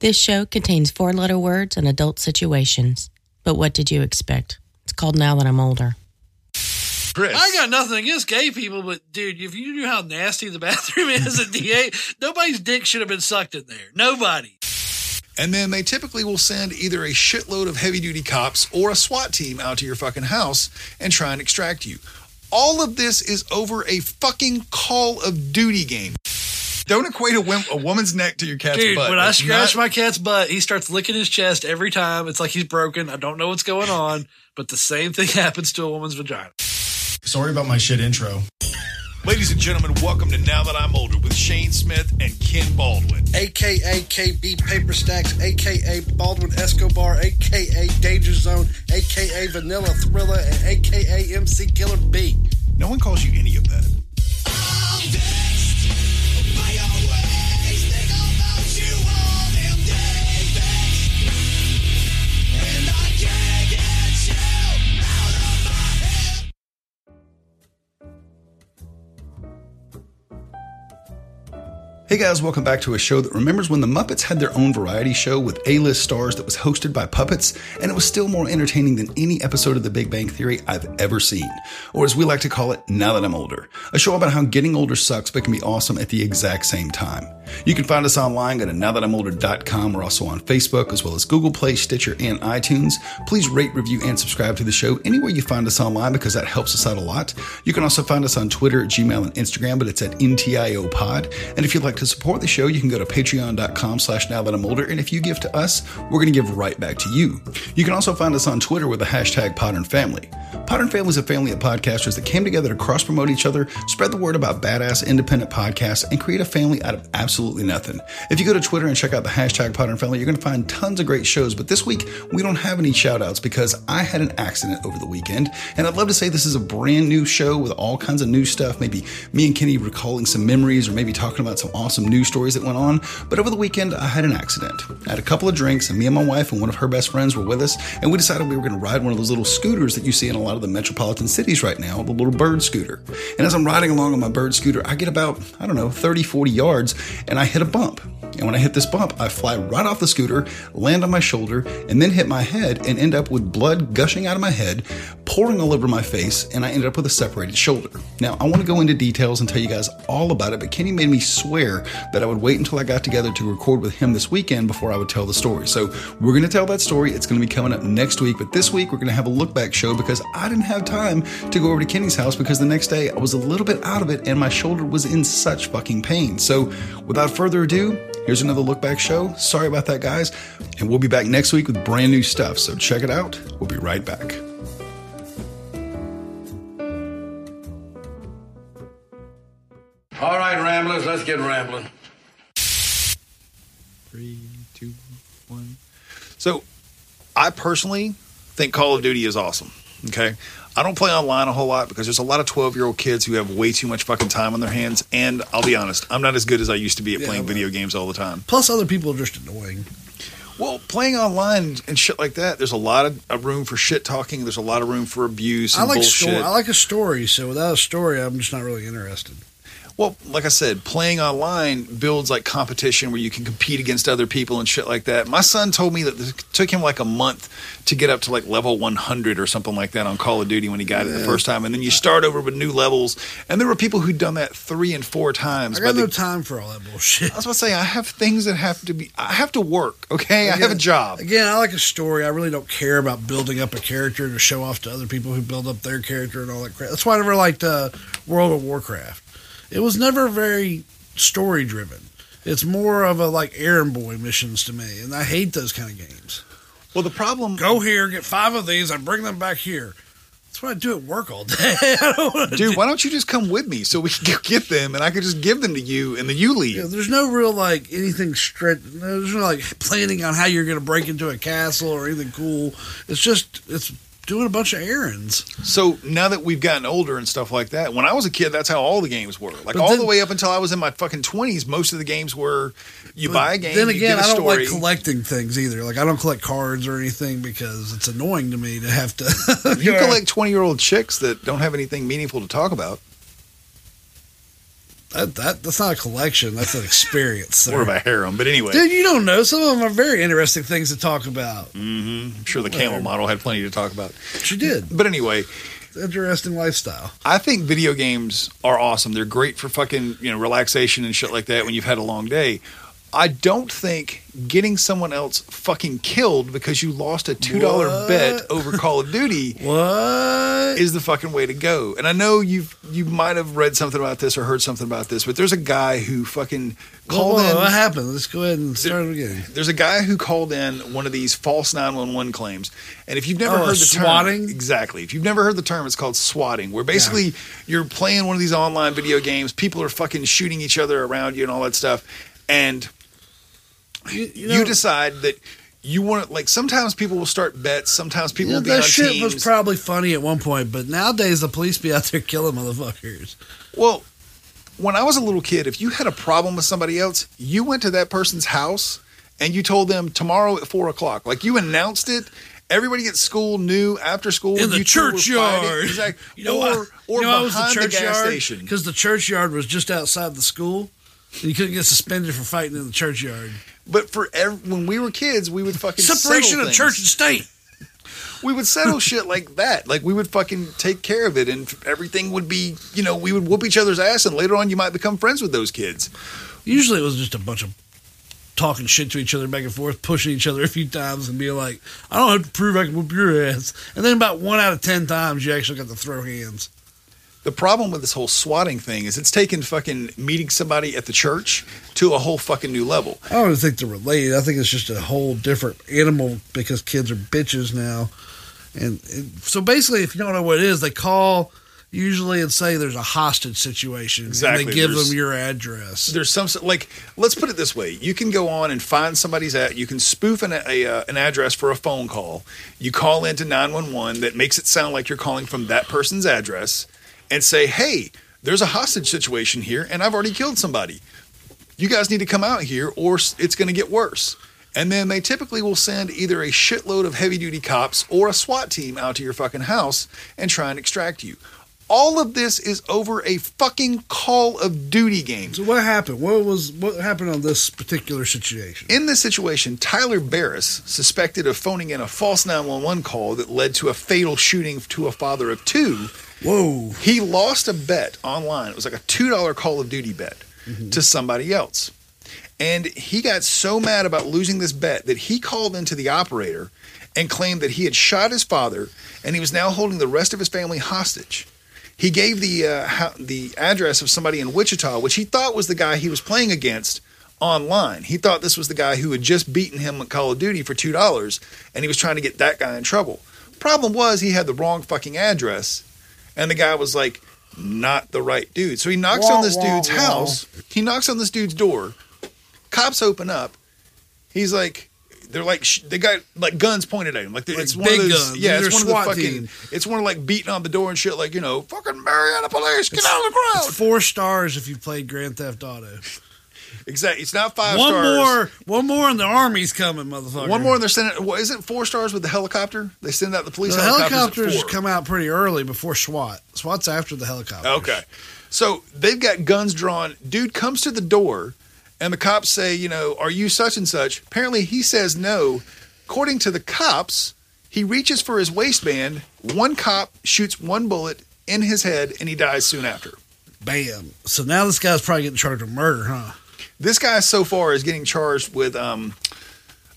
This show contains four letter words and adult situations. But what did you expect? It's called Now That I'm Older. Chris. I got nothing against gay people, but dude, if you knew how nasty the bathroom is at D8, nobody's dick should have been sucked in there. Nobody. And then they typically will send either a shitload of heavy duty cops or a SWAT team out to your fucking house and try and extract you. All of this is over a fucking Call of Duty game. Don't equate a, wim- a woman's neck to your cat's Dude, butt. when I scratch not- my cat's butt, he starts licking his chest every time. It's like he's broken. I don't know what's going on, but the same thing happens to a woman's vagina. Sorry about my shit intro. Ladies and gentlemen, welcome to Now That I'm Older with Shane Smith and Ken Baldwin. aka KB Paper Stacks, aka Baldwin Escobar, aka Danger Zone, aka Vanilla Thriller, and aka MC Killer B. No one calls you any of that. Hey guys, welcome back to a show that remembers when the Muppets had their own variety show with A-list stars that was hosted by puppets, and it was still more entertaining than any episode of The Big Bang Theory I've ever seen. Or as we like to call it, Now That I'm Older. A show about how getting older sucks but can be awesome at the exact same time. You can find us online, to nowthatimolder.com. We're also on Facebook as well as Google Play, Stitcher, and iTunes. Please rate, review, and subscribe to the show anywhere you find us online because that helps us out a lot. You can also find us on Twitter, Gmail, and Instagram, but it's at NTIO Pod. And if you'd like to support the show, you can go to patreon.com slash now. And if you give to us, we're going to give right back to you. You can also find us on Twitter with the hashtag Podern Family. Podern Family is a family of podcasters that came together to cross promote each other, spread the word about badass independent podcasts, and create a family out of absolutely nothing. If you go to Twitter and check out the hashtag Podern Family, you're going to find tons of great shows. But this week, we don't have any shout outs because I had an accident over the weekend. And I'd love to say this is a brand new show with all kinds of new stuff. Maybe me and Kenny recalling some memories or maybe talking about some awesome news stories that went on. But over the weekend, I had an accident. I had a couple of drinks, and me and my wife and one of her best friends were with us. And we decided we were going to ride one of those little scooters that you see in a lot of the metropolitan cities right now, the little bird scooter. And as I'm riding along on my bird scooter, I get about, I don't know, 30, 40 yards, and I hit a bump. And when I hit this bump, I fly right off the scooter, land on my shoulder, and then hit my head and end up with blood gushing out of my head, pouring all over my face, and I ended up with a separated shoulder. Now, I want to go into details and tell you guys all about it, but Kenny made me swear that I would wait until I got together to record with him this weekend before I would tell the story. So we're going to tell that story. It's going to be coming up next week, but this week we're going to have a look back show because I didn't have time to go over to Kenny's house because the next day I was a little bit out of it and my shoulder was in such fucking pain. So without further ado, Here's another look back show. Sorry about that, guys. And we'll be back next week with brand new stuff. So check it out. We'll be right back. All right, Ramblers, let's get rambling. Three, two, one. So, I personally think Call of Duty is awesome. Okay. I don't play online a whole lot because there's a lot of 12 year old kids who have way too much fucking time on their hands. And I'll be honest, I'm not as good as I used to be at playing well- video games all the time. Plus, other people are just annoying. Well, playing online and shit like that, there's a lot of a room for shit talking. There's a lot of room for abuse and I like bullshit. story. I like a story. So without a story, I'm just not really interested. Well, like I said, playing online builds like competition where you can compete against other people and shit like that. My son told me that it took him like a month to get up to like level 100 or something like that on Call of Duty when he got it the first time. And then you start over with new levels. And there were people who'd done that three and four times. I got the- no time for all that bullshit. I was about to say, I have things that have to be, I have to work, okay? I have a job. Again, I like a story. I really don't care about building up a character to show off to other people who build up their character and all that crap. That's why I never liked uh, World of Warcraft. It was never very story driven. It's more of a like errand boy missions to me, and I hate those kind of games. Well, the problem. Go here, get five of these, and bring them back here. That's what I do at work all day. I don't wanna Dude, do- why don't you just come with me so we can get them and I could just give them to you and then you leave? Yeah, there's no real like anything straight. There's no like planning on how you're going to break into a castle or anything cool. It's just it's doing a bunch of errands. So now that we've gotten older and stuff like that, when I was a kid, that's how all the games were. Like But all then- the way up until I was in my fucking twenties, most of the games were you buy a game, Then you again, get a I don't story. like collecting things either. Like I don't collect cards or anything because it's annoying to me to have to. you collect twenty year old chicks that don't have anything meaningful to talk about. That, that that's not a collection. That's an experience. sir. More of a harem. But anyway, Dude, you don't know. Some of them are very interesting things to talk about. Mm-hmm. I'm sure the camel model had plenty to talk about. She did. But anyway, Interesting lifestyle. I think video games are awesome. They're great for fucking, you know, relaxation and shit like that when you've had a long day. I don't think getting someone else fucking killed because you lost a $2 bet over Call of Duty What? is the fucking way to go. And I know you've you might have read something about this or heard something about this, but there's a guy who fucking called in What happened? Let's go ahead and start it again. there's a guy who called in one of these false 911 claims. And if you've never Oh, heard the swatting? term, exactly. If you've never heard the term, it's called swatting, where basically you're playing one of these online video games, people are fucking shooting each other around you and all that stuff. And You, you, know, decide that you want to, like, sometimes people will start bets, sometimes people you be that shit teams. was probably funny at one point, but nowadays the police be out there killing motherfuckers. Well, when I was a little kid, if you had a problem with somebody else, you went to that person's house and you told them tomorrow at four o'clock. Like you announced it. Everybody at school knew after school In the you churchyard. Exactly. You know or or you know, behind the the, gas station. because the churchyard was just outside the school. You couldn't get suspended for fighting in the churchyard. But for ev- when we were kids, we would fucking Separation of things. church and state. We would settle shit like that. Like we would fucking take care of it, and everything would be, you know, we would whoop each other's ass, and later on, you might become friends with those kids. Usually it was just a bunch of talking shit to each other back and forth, pushing each other a few times, and being like, "I don't have to prove I can whoop your ass." And then about one out of ten times, you actually got to throw hands. The problem with this whole swatting thing is it's taken fucking meeting somebody at the church to a whole fucking new level. I don't even think they're related. I think it's just a whole different animal because kids are bitches now. And, and so basically, if you don't know what it is, they call usually and say there's a hostage situation. Exactly. And they give There's- them your address. There's some like let's put it this way: you can go on and find somebody's at you can spoof an a, uh, an address for a phone call. You call into nine one one that makes it sound like you're calling from that person's address, and say, "Hey, there's a hostage situation here, and I've already killed somebody. You guys need to come out here, or it's going to get worse." And then they typically will send either a shitload of heavy duty cops or a SWAT team out to your fucking house and try and extract you. All of this is over a fucking Call of Duty game. so what happened? What was what happened on this particular situation? In this situation, Tyler Barriss, suspected of phoning in a false 911 call that led to a fatal shooting to a father of two, Whoa! he lost a bet online. It was like a $2 Call of Duty bet to somebody else. And he got so mad about losing this bet that he called into the operator and claimed that he had shot his father and he was now holding the rest of his family hostage. He gave the uh, the address of somebody in Wichita, which he thought was the guy he was playing against online. He thought this was the guy who had just beaten him at Call of Duty for two dollars, and he was trying to get that guy in trouble. Problem was he had the wrong fucking address, and the guy was like, not the right dude. So he knocks Wah, on this wah, dude's wah. house. He knocks on this dude's door. Cops open up. He's like, they're like, sh- they got like guns pointed at him. Like, Like it's one big of those. guns. Yeah, They're it's one of the fucking. team. It's one of like beating on the door and shit. Like you know, fucking Mariana police, get out of the It's crowd. four stars if you played Grand Theft Auto. Exactly. It's not five one stars. more, one more, and the army's coming, motherfucker. One more, and they're sending. What is it? Four stars with the helicopter. They send out the police The helicopters. helicopters come out pretty early before SWAT. SWAT's after the helicopter. Okay. So they've got guns drawn. Dude comes to the door, and the cops say, you know, are you such and such? Apparently, he says no. According to the cops, he reaches for his waistband. One cop shoots one bullet in his head, and he dies soon after. Bam. So now this guy's probably getting charged with murder, huh? This guy so far is getting charged with um,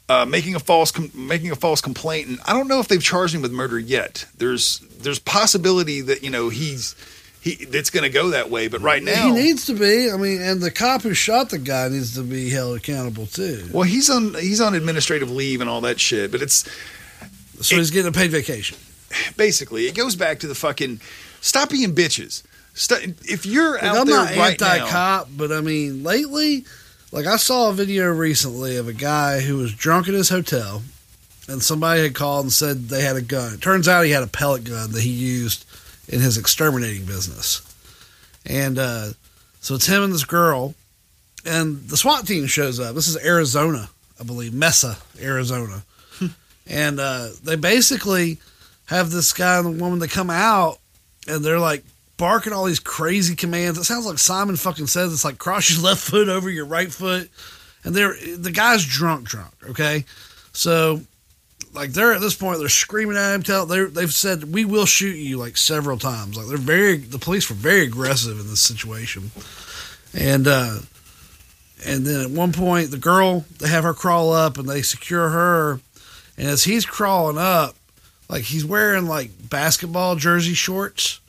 uh, making a false com- making a false complaint, and I don't know if they've charged him with murder yet. There's there's possibility that you know he's he it's going to go that way, but right now He needs to be. I mean, and the cop who shot the guy needs to be held accountable too. Well, he's on he's on administrative leave and all that shit, but it's So he's getting a paid vacation. basically it goes back to the fucking stop being bitches. Stop, if you're Like, out I'm there not right now, anti-cop, but I mean, lately, like I saw a video recently of a guy who was drunk at his hotel, and somebody had called and said they had a gun. It turns out he had a pellet gun that he used in his exterminating business, and uh, so it's him and this girl, and the SWAT team shows up. This is Arizona, I believe, Mesa, Arizona, and uh, they basically have this guy and the woman that come out, and they're like barking all these crazy commands. It sounds like Simon fucking says it's like cross your left foot over your right foot, and they're the guy's drunk, drunk. Okay, so like they're at this point they're screaming at him. Tell they they've said we will shoot you like several times. Like they're very the police were very aggressive in this situation, and uh, and then at one point the girl they have her crawl up and they secure her, and as he's crawling up, like he's wearing like basketball jersey shorts.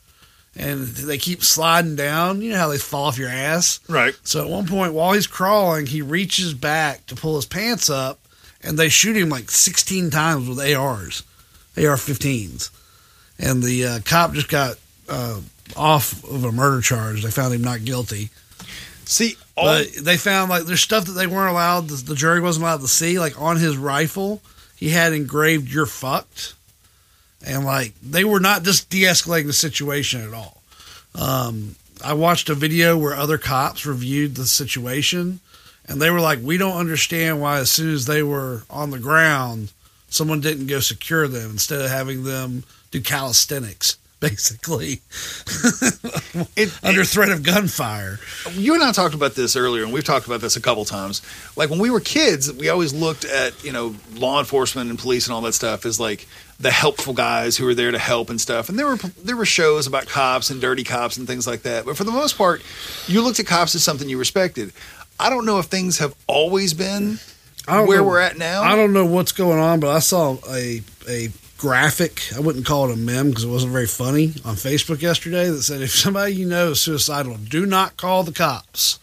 And they keep sliding down. You know how they fall off your ass? Right. So at one point, while he's crawling, he reaches back to pull his pants up, and they shoot him like 16 times with ARs, AR-15s, and the uh, cop just got uh, off of a murder charge. They found him not guilty, See, all, but they found like there's stuff that they weren't allowed. The, the jury wasn't allowed to see. Like on his rifle, he had engraved "You're fucked," and like they were not just de-escalating the situation at all. Um, I watched a video where other cops reviewed the situation, and they were like, "We don't understand why, as soon as they were on the ground, someone didn't go secure them instead of having them do calisthenics." Basically, it, under threat of gunfire. you and I talked about this earlier, and we've talked about this a couple times. Like when we were kids, we always looked at you know law enforcement and police and all that stuff as like the helpful guys who were there to help and stuff. And there were there were shows about cops and dirty cops and things like that. But for the most part, you looked at cops as something you respected. I don't know if things have always been where know- we're at now. I don't know what's going on, but I saw a a graphic. I wouldn't call it a meme because it wasn't very funny on Facebook yesterday that said if somebody you know is suicidal, do not call the cops.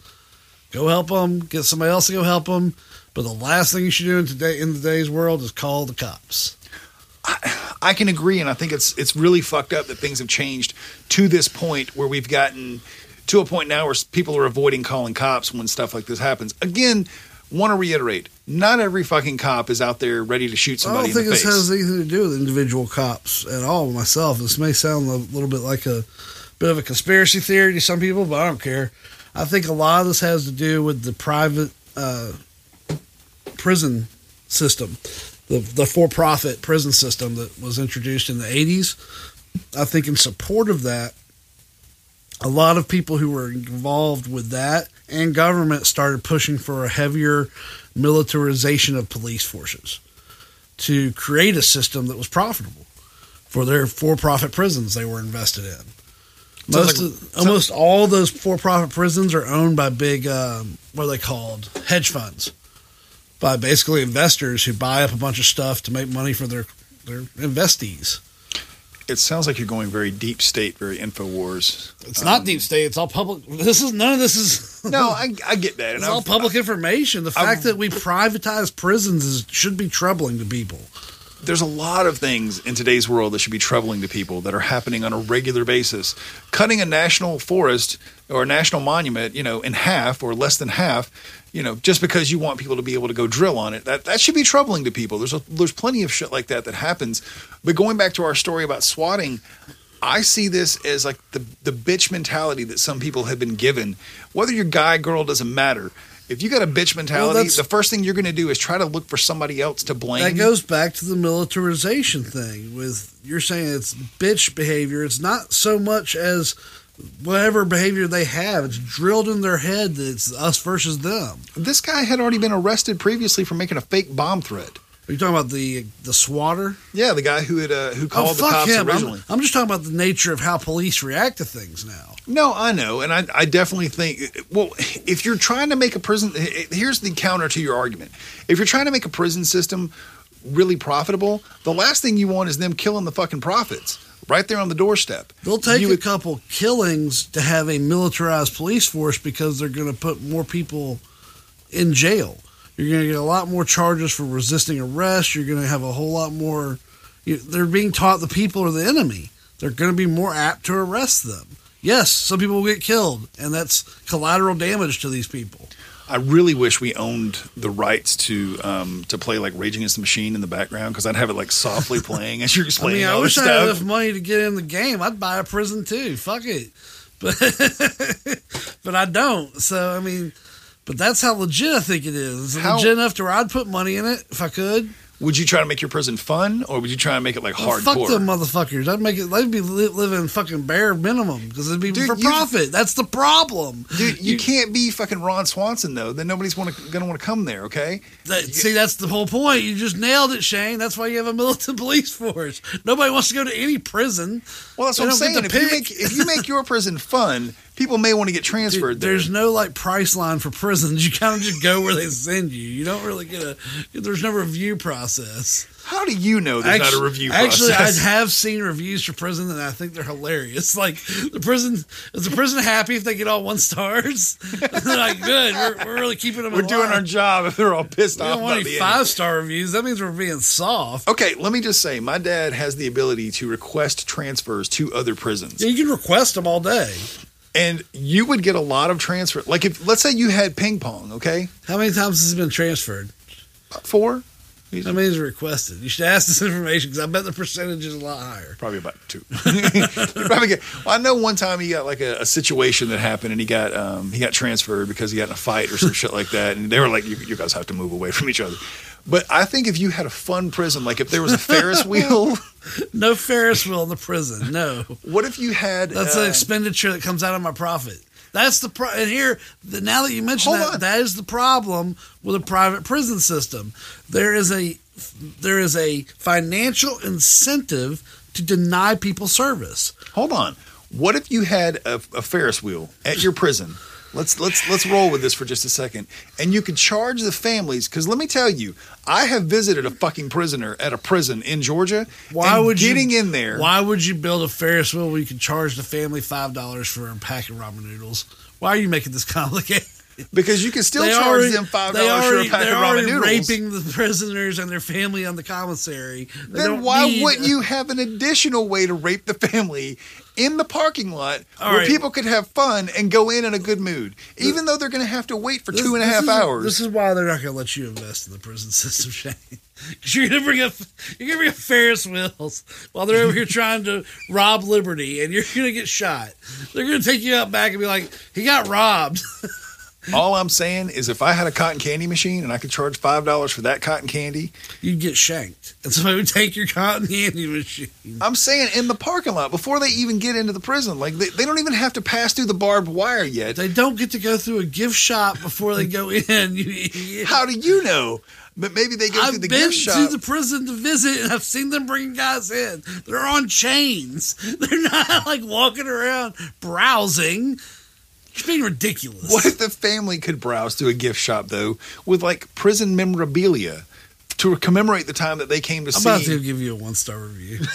Go help them. Get somebody else to go help them. But the last thing you should do in today in today's world is call the cops. I can agree, and I think it's it's really fucked up that things have changed to this point where we've gotten to a point now where people are avoiding calling cops when stuff like this happens. Again, want to reiterate: not every fucking cop is out there ready to shoot somebody. I don't think this face. has anything to do with individual cops at all. Myself, this may sound a little bit like a bit of a conspiracy theory to some people, but I don't care. I think a lot of this has to do with the private uh, prison system, the the for profit prison system that was introduced in the eighties. I think in support of that, a lot of people who were involved with that and government started pushing for a heavier militarization of police forces to create a system that was profitable for their for-profit prisons they were invested in. Most Sounds of, almost all those for-profit prisons are owned by big um, what are they called hedge funds by basically investors who buy up a bunch of stuff to make money for their their investees. It sounds like you're going very deep state, very Infowars. It's not um, deep state. It's all public. This is none of this is No, I, I get that. It's And all I've- public information. The fact that we privatize prisons is should be troubling to people. there's a lot of things in today's world that should be troubling to people that are happening on a regular basis. Cutting a national forest or a national monument, you know, in half or less than half, you know, just because you want people to be able to go drill on it, that that should be troubling to people. There's a, there's plenty of shit like that that happens. But going back to our story about swatting, I see this as like the the bitch mentality that some people have been given. Whether you're guy girl doesn't matter. If you got a bitch mentality, that's- the first thing you're going to do is try to look for somebody else to blame. That goes back to the militarization thing. With you're saying it's bitch behavior. It's not so much as whatever behavior they have. It's drilled in their head that it's us versus them. This guy had already been arrested previously for making a fake bomb threat. Are you talking about the the swatter? Yeah, the guy who had uh, who Oh called the cops him! originally. I'm, I'm just talking about the nature of how police react to things now. No, I know, and I, I definitely think. Well, if you're trying to make a prison, here's the counter to your argument. If you're trying to make a prison system really profitable, the last thing you want is them killing the fucking profits right there on the doorstep. They'll take You a would- couple killings to have a militarized police force because they're going to put more people in jail. You're going to get a lot more charges for resisting arrest. You're going to have a whole lot more. You, they're being taught the people are the enemy. They're going to be more apt to arrest them. Yes, some people will get killed, and that's collateral damage to these people. I really wish we owned the rights to um, to play like Rage Against the Machine in the background because I'd have it like softly playing as you're I explaining mean, I wish I had enough money to get in the game. I'd buy a prison too. Fuck it, but but I don't. So I mean, but that's how legit I think it is. It's How- legit enough to where I'd put money in it if I could. Would you try to make your prison fun, or would you try to make it like Well, fuck hardcore? them motherfuckers. I'd make it. They'd be li- living fucking bare minimum because it'd be Dude, for you- profit. That's the problem. Dude, you, can't be fucking Ron Swanson though. Then nobody's wanna, gonna want to come there. Okay. That, see, that's the whole point. You just nailed it, Shane. That's why you have a militant police force. Nobody wants to go to any prison. Well, that's They what I'm saying. If you make if you make your prison fun, people may want to get transferred Dude, there. there's no like Priceline for prisons. You kind of just go where they send you. You don't really get a. There's no review process. How do you know there's not a review Actually, I have seen reviews for prison, and I think they're hilarious. Like the prison is the prison happy if they get all one stars? they're like, good. We're, we're really keeping them. We're doing our job if they're all pissed off. We off don't want any five star reviews. That means we're being soft. Okay, let me just say, my dad has the ability to request transfers to other prisons, Yeah, you can request them all day. And you would get a lot of transfer. Like if, let's say, you had ping pong. Okay, How many times has it been transferred? four, How many is requested? You should ask this information because I bet the percentage is a lot higher. probably about two. You probably get. Well, I know one time he got like a, a situation that happened, and he got um, he got transferred because he got in a fight or some shit like that, and they were like, you, "You guys have to move away from each other." But I think if you had a fun prison, like if there was a Ferris wheel, No Ferris wheel in the prison. No. what if you had? That's uh, an expenditure that comes out of my profit. That's the pro- and here the, now that you mention that, on. that is the problem with a private prison system. There is a there is a financial incentive to deny people service. Hold on. What if you had a, a Ferris wheel at your prison? Let's let's let's roll with this for just a second, and you could charge the families. Because let me tell you, I have visited a fucking prisoner at a prison in Georgia. Why would getting you, in there? Why would you build a Ferris wheel where you can charge the family five dollars for a pack of ramen noodles? Why are you making this complicated? Because you can still charge already- them five dollars for a pack of ramen noodles. raping the prisoners and their family on the commissary. They then why wouldn't you have an additional way to rape the family in the parking lot All where right. people could have fun and go in in a good mood, even though they're going to have to wait for This- two and a half is- hours? This is why they're not going to let you invest in the prison system, Shane. Because you're going to bring up you're going to bring up Ferris wheels while they're over here trying to rob Liberty, and you're going to get shot. They're going to take you out back and be like, "He got robbed." All I'm saying is, if I had a cotton candy machine and I could charge five dollars for that cotton candy, You'd get shanked, and somebody would take your cotton candy machine. I'm saying in the parking lot before they even get into the prison, like they, they don't even have to pass through the barbed wire yet. They don't get to go through a gift shop before they go in. How do you know? But maybe they go I've through the been gift to the prison to visit, and I've seen them bringing guys in. They're on chains. They're not like walking around browsing. It's being ridiculous. What if the family could browse through a gift shop though with like prison memorabilia to commemorate the time that they came to see? I'm about to give you a one star review.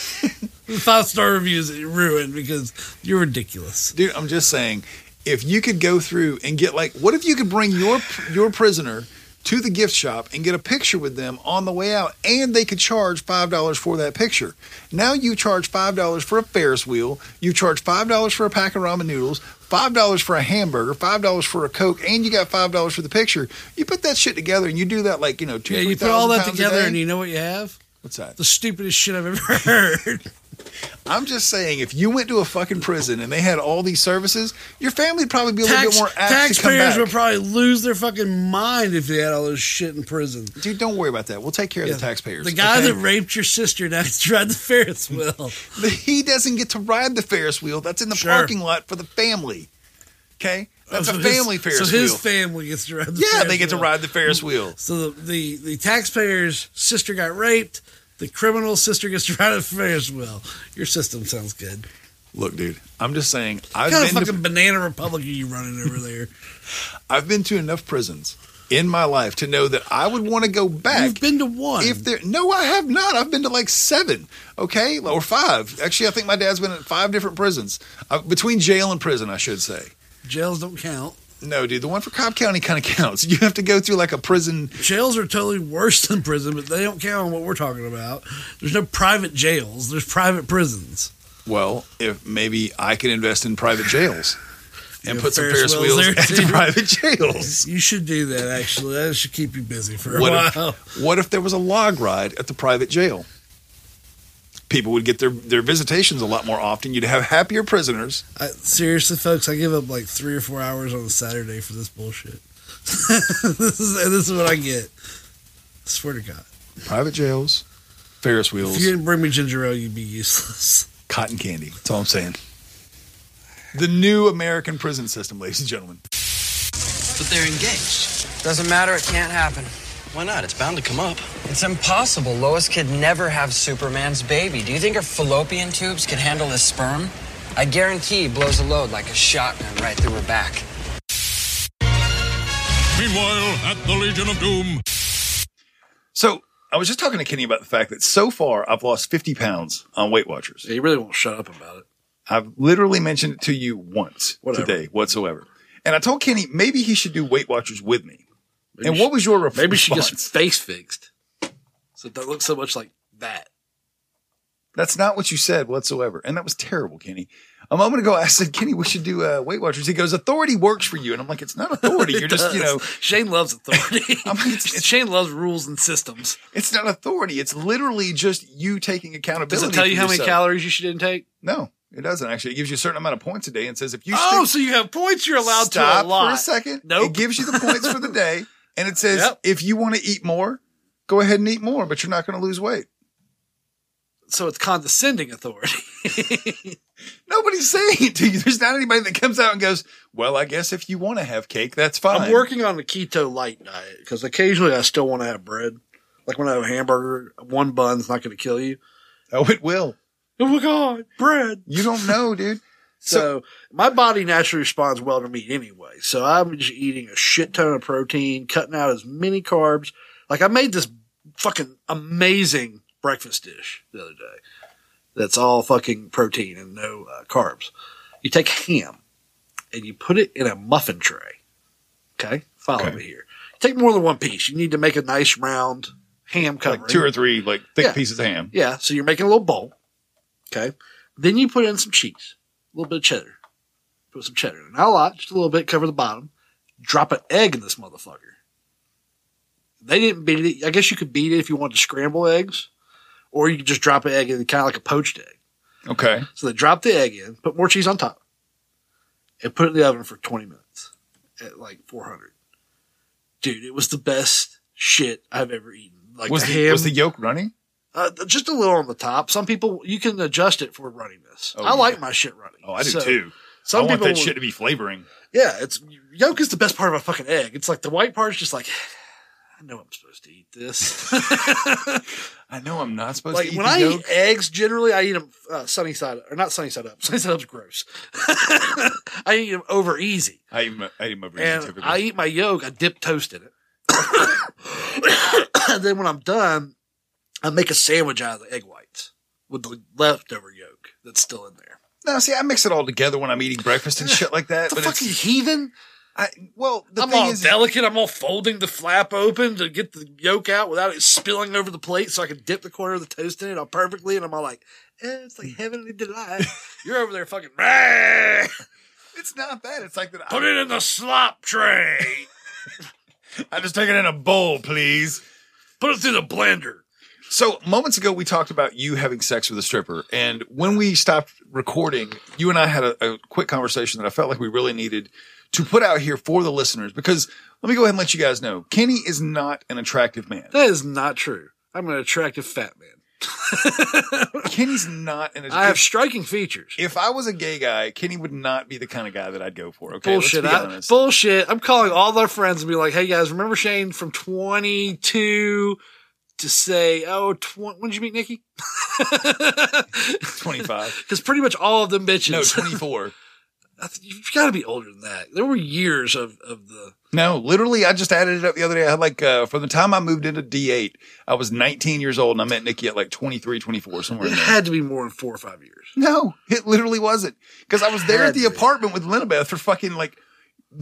Five star reviews that ruined because you're ridiculous. Dude, I'm just saying, if you could go through and get like, what if you could bring your your prisoner to the gift shop and get a picture with them on the way out, and they could charge five dollars for that picture. Now you charge five dollars for a Ferris wheel, you charge five dollars for a pack of ramen noodles, five dollars for a hamburger, five dollars for a coke, and you got five dollars for the picture. You put that shit together and you do that like you know two. Yeah, you put all that together, and you know what you have? what's that? The stupidest shit I've ever heard. I'm just saying, if you went to a fucking prison and they had all these services, your family would probably be a little Tax, bit more apt taxpayers would probably lose their fucking mind if they had all this shit in prison. Dude, don't worry about that. We'll take care of the taxpayers. The guy okay? that raped your sister now gets to ride the Ferris wheel. He doesn't get to ride the Ferris wheel. That's in the Sure. parking lot for the family. Okay, that's Oh, a so his- family Ferris wheel. So his wheel. family gets to ride the yeah, Ferris they get to ride the Ferris wheel. So the, the, the taxpayer's sister got raped. The criminal sister gets to ride a Ferris wheel. Your system sounds good. Look, dude, I'm just saying. I've kind of fucking to, banana republic are you running over there? I've been to enough prisons in my life to know that I would want to go back. You've been to one. if there, no, I have not. I've been to like seven, okay, or five. Actually, I think my dad's been at five different prisons uh, between jail and prison. I should say. Jails don't count. No, dude, the one for Cobb County kind of counts. You have to go through like a prison. Jails are totally worse than prison, but they don't count on what we're talking about. There's no private jails. There's private prisons. Well, if maybe I could invest in private jails and put some Ferris Ferris wheels wheels there, at the too? private jails. You should do that. Actually, that should keep you busy for a What while. if, what if there was a log ride at the private jail? People would get their, their visitations a lot more often. You'd have happier prisoners. I, seriously, folks, I give up like three or four hours on a Saturday for this bullshit. this, is, this is what I get. I swear to God. Private jails, Ferris wheels. If you didn't bring me ginger ale, you'd be useless. cotton candy. That's all I'm saying. The new American prison system, ladies and gentlemen. But they're engaged. Doesn't matter, it can't happen. Why not? It's bound to come up. It's impossible. Lois could never have Superman's baby. Do you think her fallopian tubes could handle his sperm? I guarantee he blows a load like a shotgun right through her back. Meanwhile, at the Legion of Doom. So I was just talking to Kenny about the fact that so far I've lost 50 pounds on Weight Watchers. Yeah, you really won't shut up about it. I've literally mentioned it to you once Whatever. today whatsoever. And I told Kenny maybe he should do Weight Watchers with me. Maybe and she- what was your response? Maybe she gets face fixed. So it don't look so much like that. That's not what you said whatsoever. And that was terrible, Kenny. A moment ago, I said, Kenny, we should do uh, Weight Watchers. He goes, authority works for you. And I'm like, it's not authority. You're just, you know, Shane loves authority. I mean, it's- it's- Shane loves rules and systems. it's not authority. It's literally just you taking accountability. Does it tell you how many calories you should intake? No, it doesn't actually. It gives you a certain amount of points a day and says if you Oh, stick- so you have points you're allowed stop to a lot. for a second. Nope. It gives you the points for the day, and it says Yep. if you want to eat more, go ahead and eat more, but you're not going to lose weight. So it's condescending authority. Nobody's saying it to you. There's not anybody that comes out and goes, "Well, I guess if you want to have cake, that's fine." I'm working on the keto light diet because occasionally I still want to have bread. Like when I have a hamburger, one bun's not going to kill you. Oh, it will. Oh my god, bread! You don't know, dude. So, my body naturally responds well to meat anyway. So I'm just eating a shit ton of protein, cutting out as many carbs. Like I made this fucking amazing breakfast dish the other day. That's all fucking protein and no uh, carbs. You take ham and you put it in a muffin tray. Okay, follow Okay. me here. You take more than one piece. You need to make a nice round ham covering. Like two or three like thick Yeah. pieces of ham. Yeah, so you're making a little bowl. Okay. Then you put in some cheese, a little bit of cheddar. Put some cheddar in. Not a lot, just a little bit, cover the bottom. Drop an egg in this motherfucker. They didn't beat it. I guess you could beat it if you wanted to scramble eggs, or you could just drop an egg in kind of like a poached egg. Okay. So they drop the egg in, put more cheese on top, and put it in the oven for 20 minutes at like 400. Dude, it was the best shit I've ever eaten. Like was the, ham, was the yolk running? Uh, just a little on the top. Some people you can adjust it for runniness. Oh, I yeah. like my shit running. Oh, I do So, too. Some I want people, that shit to be flavoring. yeah, it's yolk is the best part of a fucking egg. It's like the white part is just like I know I'm supposed to eat this. I know I'm not supposed like to eat this. when I yolk. eat eggs, generally I eat them uh, sunny side or not sunny side up. Sunny side up's gross. I eat them over easy, I eat my, I eat my and typically. I eat my yolk. I dip toast in it. and then when I'm done, I make a sandwich out of the egg whites with the leftover yolk that's still in there. Now, see, I mix it all together when I'm eating breakfast and shit like that. The but fucking it's, heathen. I, well, the I'm thing all is, delicate. I'm all folding the flap open to get the yolk out without it spilling over the plate so I can dip the corner of the toast in it all perfectly. And I'm all like, eh, it's like heavenly delight. You're over there fucking, it's not that. It's like that. put I, it in the slop tray. I just take it in a bowl, please. Put it through the blender. So moments ago, we talked about you having sex with a stripper, and when we stopped recording, you and I had a, a quick conversation that I felt like we really needed to put out here for the listeners. Because let me go ahead and let you guys know, Kenny is not an attractive man. That is not true. I'm an attractive fat man. Kenny's not an. I have striking features. if I was a gay guy, Kenny would not be the kind of guy that I'd go for. Okay, bullshit. I, bullshit. I'm calling all our friends and be like, hey guys, remember Shane from 22 to say, oh, tw- when did you meet Nikki? Twenty-five. Because pretty much all of them bitches. No, twenty-four. I th- You've got to be older than that. There were years of, of the. No, literally, I just added it up the other day. I had like, uh, from the time I moved into D8, I was 19 years old and I met Nikki at like 23, 24, somewhere It in there. had to be more than four or five years. No, it literally wasn't. Because I was there at the apartment with Linabeth for fucking like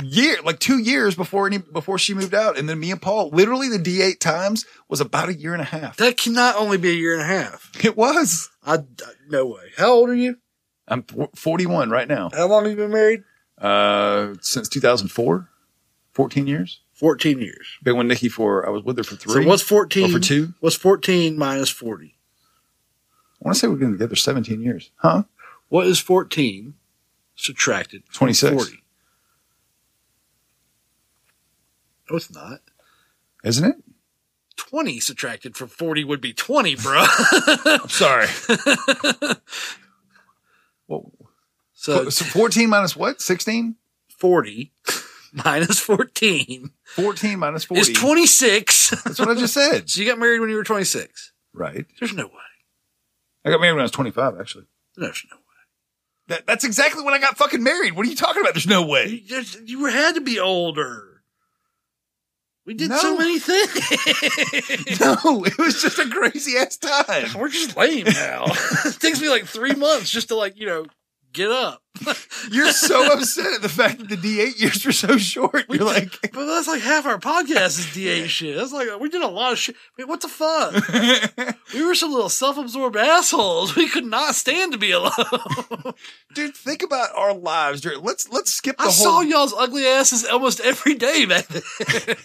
year, like two years before any, before she moved out. And then me and Paul, literally the D8 times was about a year and a half. That cannot only be a year and a half. It was. I, I- no way. How old are you? I'm 41 right now. How long have you been married? Uh, since 2004, 14 years. 14 years. Been with Nikki for, I was with her for three. So what's 14? Oh, for two? What's 14 minus 40? I want to say we've been together 17 years. Huh? What is 14 subtracted 26. 40? No, it's not. Isn't it? 20 subtracted from 40 would be 20, bro. I'm sorry. well, so, so 14 minus what? 16? 40 minus 14 14 minus 40 is 26. That's what I just said. so you got married when you were 26. Right. There's no way. I got married when I was 25, actually. There's no way. That, that's exactly when I got fucking married. What are you talking about? There's no way. You, just, you had to be older. We did No. so many things. No, it was just a crazy ass time. We're just lame now. it takes me like three months just to like, you know, get up. You're so upset at the fact that the D8 years were so short. You're like, But that's like half our podcast is D8 shit. That's like we did a lot of shit. I mean, what the fuck? we were some little self-absorbed assholes. We could not stand to be alone. dude, think about our lives. During, let's let's skip the I whole. saw y'all's ugly asses almost every day back then.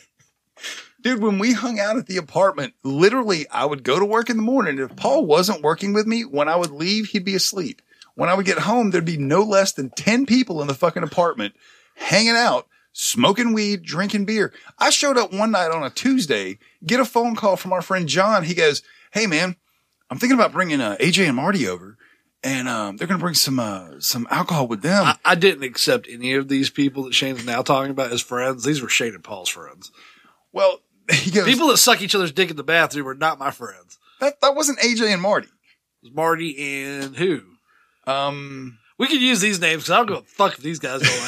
Dude, when we hung out at the apartment, literally, I would go to work in the morning. If Paul wasn't working with me, when I would leave, he'd be asleep. When I would get home, there'd be no less than 10 people in the fucking apartment hanging out, smoking weed, drinking beer. I showed up one night on a Tuesday, get a phone call from our friend John. He goes, Hey man, I'm thinking about bringing uh, AJ and Marty over and, um, they're going to bring some, uh, some alcohol with them. I, I didn't accept any of these people that Shane's now talking about as friends. These were Shane and Paul's friends. well, he goes, People that suck each other's dick in the bathroom are not my friends. that, that wasn't AJ and Marty. It was Marty and who? Um, We could use these names because I don't give a fuck if these guys go away.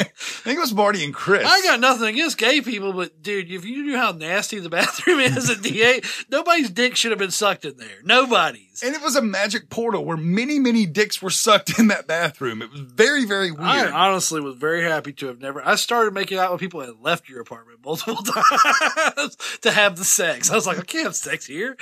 I think it was Marty and Chris. I got nothing against gay people, but dude, if you knew how nasty the bathroom is at D8, nobody's dick should have been sucked in there. Nobody's. And it was a magic portal where many, many dicks were sucked in that bathroom. It was very, very weird. I honestly was very happy to have never. I started making out with people that had left your apartment multiple times to have the sex. I was like, I can't have sex here.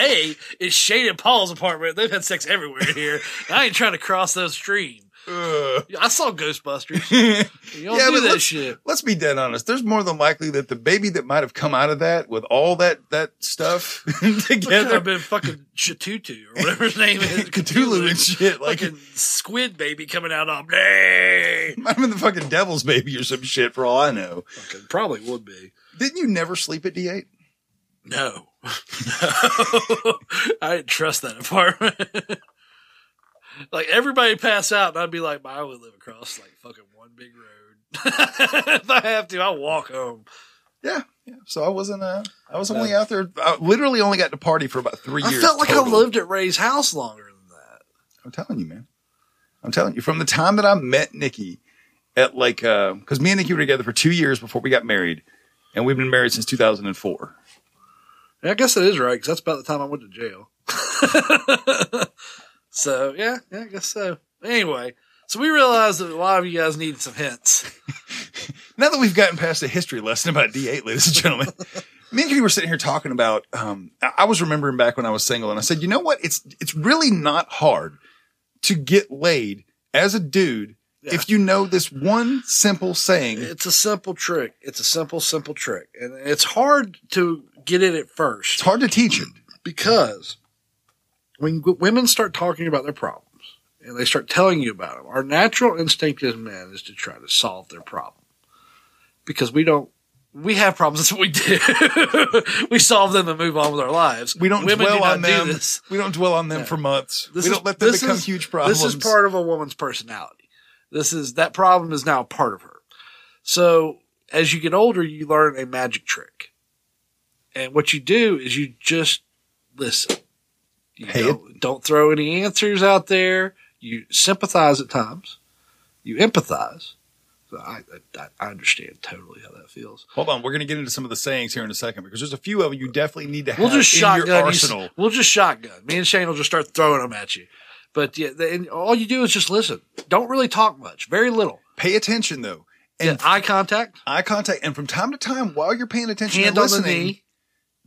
A, is Shane and Paul's apartment. They've had sex everywhere here. I ain't trying to cross those stream. Ugh. I saw Ghostbusters. You don't do that let's, shit. let's be dead honest. There's more than likely that the baby that might have come out of that with all that that stuff Together, I've been fucking Chatutu or whatever his name is. Cthulhu and shit, like Fucking squid baby coming out me. might have been the fucking devil's baby or some shit for all I know. Fucking probably would be. Didn't you never sleep at D8? No. No. I didn't trust that apartment. like everybody pass out and I'd be like, I only live across like fucking one big road. if I have to, I'll walk home. Yeah, yeah. So I wasn't. Uh, I was only out there. I literally only got to party for about three I years. I felt like total. I lived at Ray's house longer than that. I'm telling you, man. I'm telling you, from the time that I met Nikki at like, uh, cause me and Nikki were together for two years before we got married and we've been married since 2004. Yeah, I guess that is right because that's about the time I went to jail. so yeah, yeah, I guess so. Anyway, so we realized that a lot of you guys needed some hints. Now that we've gotten past a history lesson about D8, ladies and gentlemen, me and Kitty were sitting here talking about, um, I I was remembering back when I was single and I said, you know what? It's, it's really not hard to get laid as a dude if you know this one simple saying. It's a simple trick. It's a simple, simple trick, and it's hard to get it at first. It's hard to teach it. because when women start talking about their problems and they start telling you about them, our natural instinct as men is to try to solve their problem because we don't. We have problems. That's what we do. we solve them and move on with our lives. We don't Women dwell do on them. this. We don't dwell on them for months. This we is- don't let them this become is- huge problems. This is part of a woman's personality. This is that problem is now part of her. So as you get older, you learn a magic trick, and what you do is you just listen. You Hey, don't, don't throw any answers out there. You sympathize at times. You empathize. So I, I, I understand totally how that feels. Hold on, we're going to get into some of the sayings here in a second because there's a few of them you definitely need to have We'll just in shotgun. your you- arsenal. We'll just shotgun. Me and Shane will just start throwing them at you. But yeah, the- and all you do is just listen. Don't really talk much. Very little. Pay attention though, Yeah, and eye contact. eye contact, and from time to time while you're paying attention Hand and on the listening, knee,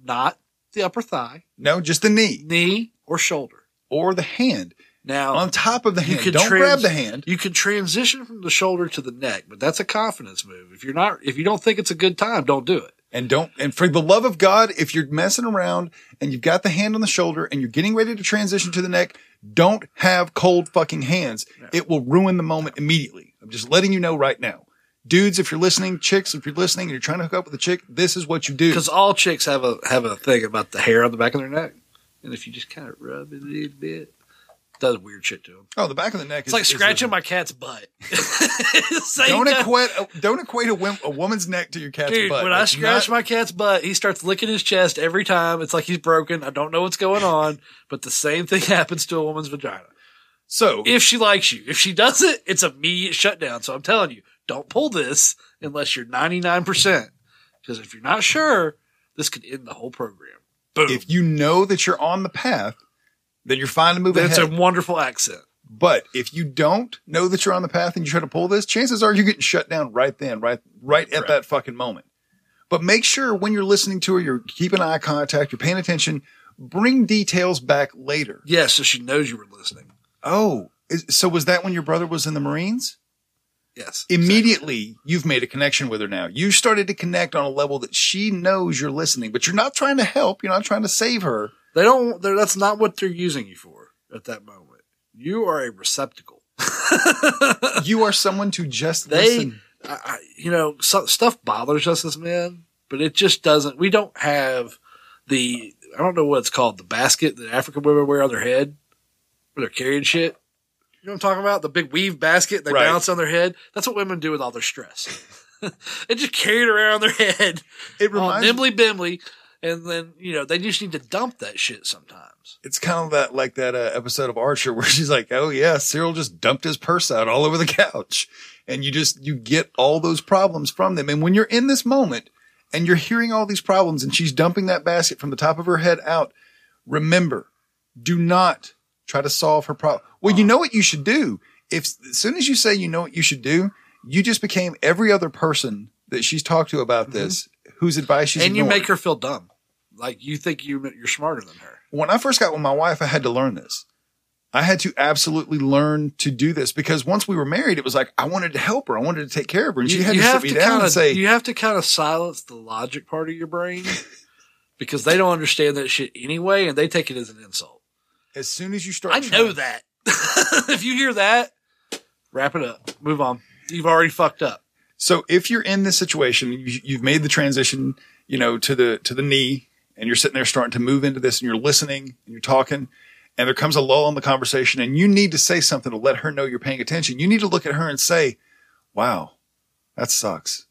not the upper thigh, no, just the knee knee or shoulder. or the hand Now on top of the hand. Don't trans- grab the hand. You can transition from the shoulder to the neck, but that's a confidence move. If you're not, if you don't think it's a good time, don't do it. And don't, and for the love of God, if you're messing around and you've got the hand on the shoulder and you're getting ready to transition to the neck, don't have cold fucking hands. It will ruin the moment immediately. I'm just letting you know right now. Dudes, if you're listening, chicks, if you're listening and you're trying to hook up with a chick, this is what you do. Because all chicks have a have a thing about the hair on the back of their neck, and if you just kind of rub it a little bit, it does weird shit to them. Oh, the back of the neck It's is like is scratching the- my cat's butt. Don't equate don't equate a, a woman's neck to your cat's Dude, butt. when I scratch not- my cat's butt, he starts licking his chest every time. It's like he's broken. I don't know what's going on, but the same thing happens to a woman's vagina. so If she likes you, if she doesn't, it's immediate shutdown. So I'm telling you, don't pull this unless you're 99%. Because if you're not sure, this could end the whole program. Boom. if you know that you're on the path, then you're fine to move That's a wonderful accent. But if you don't know that you're on the path and you try to pull this, chances are you're getting shut down right then, right, right at that fucking moment. But make sure when you're listening to her, you're keeping eye contact, you're paying attention. Bring details back later. Yes, so she knows you were listening. Oh, is, so was that when your brother was in the Marines? Yes. Immediately, you've made a connection with her now. You started to connect on a level that she knows you're listening, but you're not trying to help. You're not trying to save her. They don't, they're, that's not what they're using you for at that moment. You are a receptacle. You are someone to just They, listen. I, I, you know, so, stuff bothers us as men, but it just doesn't. We don't have the, I don't know what it's called, the basket that African women wear on their head where they're carrying shit. You know what I'm talking about? The big weave basket they Right. balance on their head. That's what women do with all their stress. they just carry it around their head, It reminds me. nimbly bimbly, and then you know they just need to dump that shit sometimes. It's kind of that like that uh, episode of Archer where she's like, "Oh yeah, Cyril just dumped his purse out all over the couch," and you just you get all those problems from them. And when you're in this moment and you're hearing all these problems, and she's dumping that basket from the top of her head out, remember, do not try to solve her problem. Well, you know what you should do. If as soon as you say you know what you should do, you just became every other person that she's talked to about mm-hmm. this, whose advice she's and you make her feel dumb, like you think you you're smarter than her. when I first got with my wife, I had to learn this. I had to absolutely learn to do this because once we were married, it was like I wanted to help her. I wanted to take care of her. And she had to sit me down kinda, and say, you have to kind of silence the logic part of your brain because they don't understand that shit anyway, and they take it as an insult. as soon as you start, I know that. if you hear that, wrap it up, move on. You've already fucked up. So if you're in this situation, you, you've made the transition, you know, to the to the knee, and you're sitting there starting to move into this, and you're listening, and you're talking, and there comes a lull in the conversation, and you need to say something to let her know you're paying attention. You need to look at her and say, "Wow, that sucks,"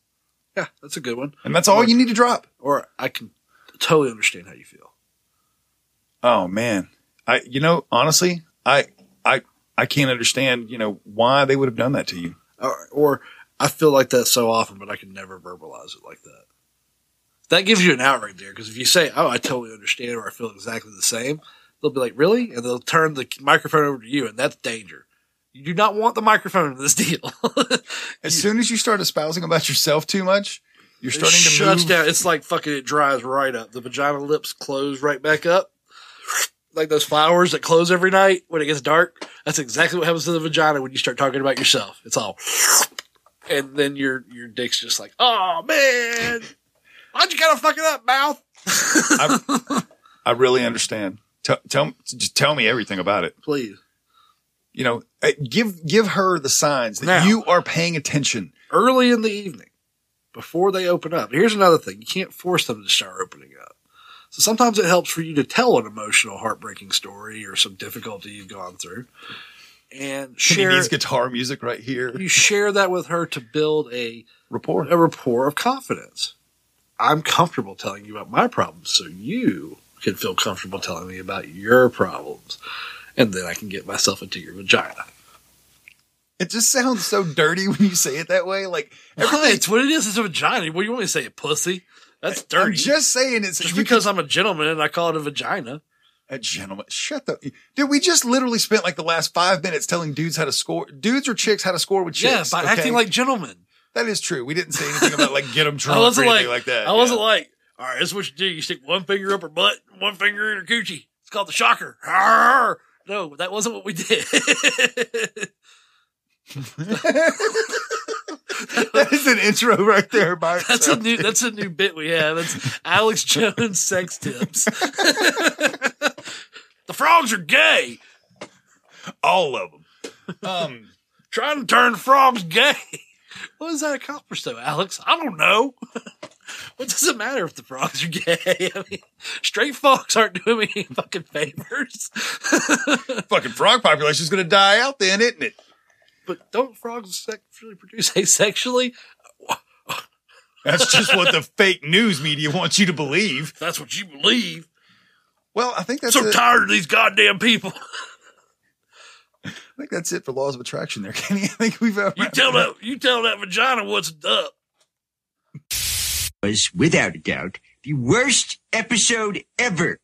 Yeah, that's a good one. and that's all you need to drop. Or I can totally understand how you feel. Oh man, I you know honestly, I I I can't understand you know why they would have done that to you. Or, or I feel like that so often, but I can never verbalize it like that. That gives you an out right there because if you say, "Oh, I totally understand," or "I feel exactly the same," they'll be like, "Really?" and they'll turn the microphone over to you, and that's danger. You do not want the microphone in this deal. As soon as you start espousing about yourself too much, you're starting it to shuts move. down. It's like fucking it dries right up. The vagina lips close right back up. Like those flowers that close every night when it gets dark. That's exactly what happens to the vagina when you start talking about yourself. It's all and then your your dick's just like, oh man. Why'd you gotta fuck it up, mouth? I, I really understand. Tell, tell just tell me everything about it. Please. You know, uh, give give her the signs that Now. you are paying attention. Early in the evening, before they open up. Here's another thing. You can't force them to start opening up. So sometimes it helps for you to tell an emotional, heartbreaking story or some difficulty you've gone through. And She share needs guitar music right here. you share that with her to build a Rapport. a rapport of confidence. I'm comfortable telling you about my problems, so you can feel comfortable telling me about your problems, and then I can get myself into your vagina. It just sounds so dirty when you say it that way. Like? It's what it is. It's a vagina. What do you want me to say? A pussy? That's dirty. I'm just saying it's Just because I'm a gentleman and I call it a vagina. A gentleman. Shut the. Dude, we just literally spent like the last five minutes telling dudes how to score, dudes or chicks how to score with Yeah, chicks. by okay? acting like gentlemen. That is true. We didn't say anything about like get them I drunk or anything like, like, that. I wasn't Yeah. like, all right, this is what you do. You stick one finger up her butt, one finger in her coochie. It's called the shocker. Arr! No, that wasn't what we did. that is an intro right there. By That's a itself. new. That's a new bit we have. It's Alex Jones sex tips. the frogs are gay. all of them. Um, Trying to turn frogs gay. What does that accomplish, though, Alex? I don't know. what does it matter if the frogs are gay? I mean, straight frogs aren't doing me any fucking favors. Fucking frog population is going to die out then, isn't it? But don't frogs sexually produce asexually? That's just what the fake news media wants you to believe. That's what you believe. Well, I think that's so it. tired of these goddamn people. I think that's it for laws of attraction there, Kenny. I think we've ever You tell that you tell that vagina what's up. was, without a doubt, the worst episode ever.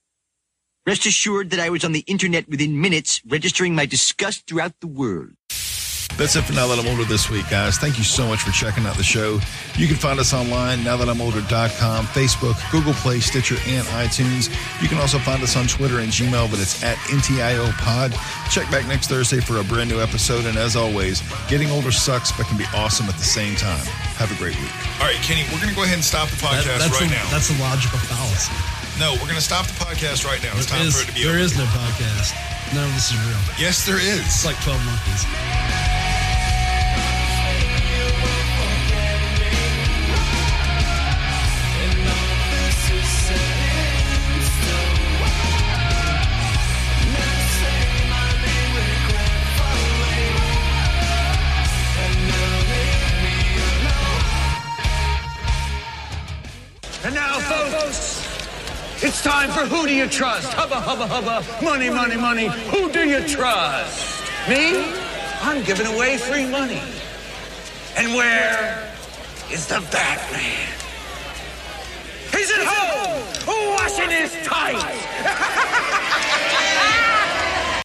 Rest assured that I was on the internet within minutes, registering my disgust throughout the world. That's it for Now That I'm Older this week, guys. Thank you so much for checking out the show. You can find us online, nowthatimolder.com, Facebook, Google Play, Stitcher, and iTunes. You can also find us on Twitter and Gmail, but it's at NTIO Pod. Check back next Thursday for a brand new episode. And as always, getting older sucks, but can be awesome at the same time. Have a great week. All right, Kenny, we're going to go ahead and stop the podcast that's right a, now. That's a logical fallacy. No, we're going to stop the podcast right now. It's There time is- for it to be there over. is no podcast. None of this is real. Yes, there is. It's like 12 monkeys. Time for Who Do You Trust? Hubba, hubba, hubba. Money, money, money. Who do you trust? Me? I'm giving away free money. And where is the Batman? He's at home, washing his tights.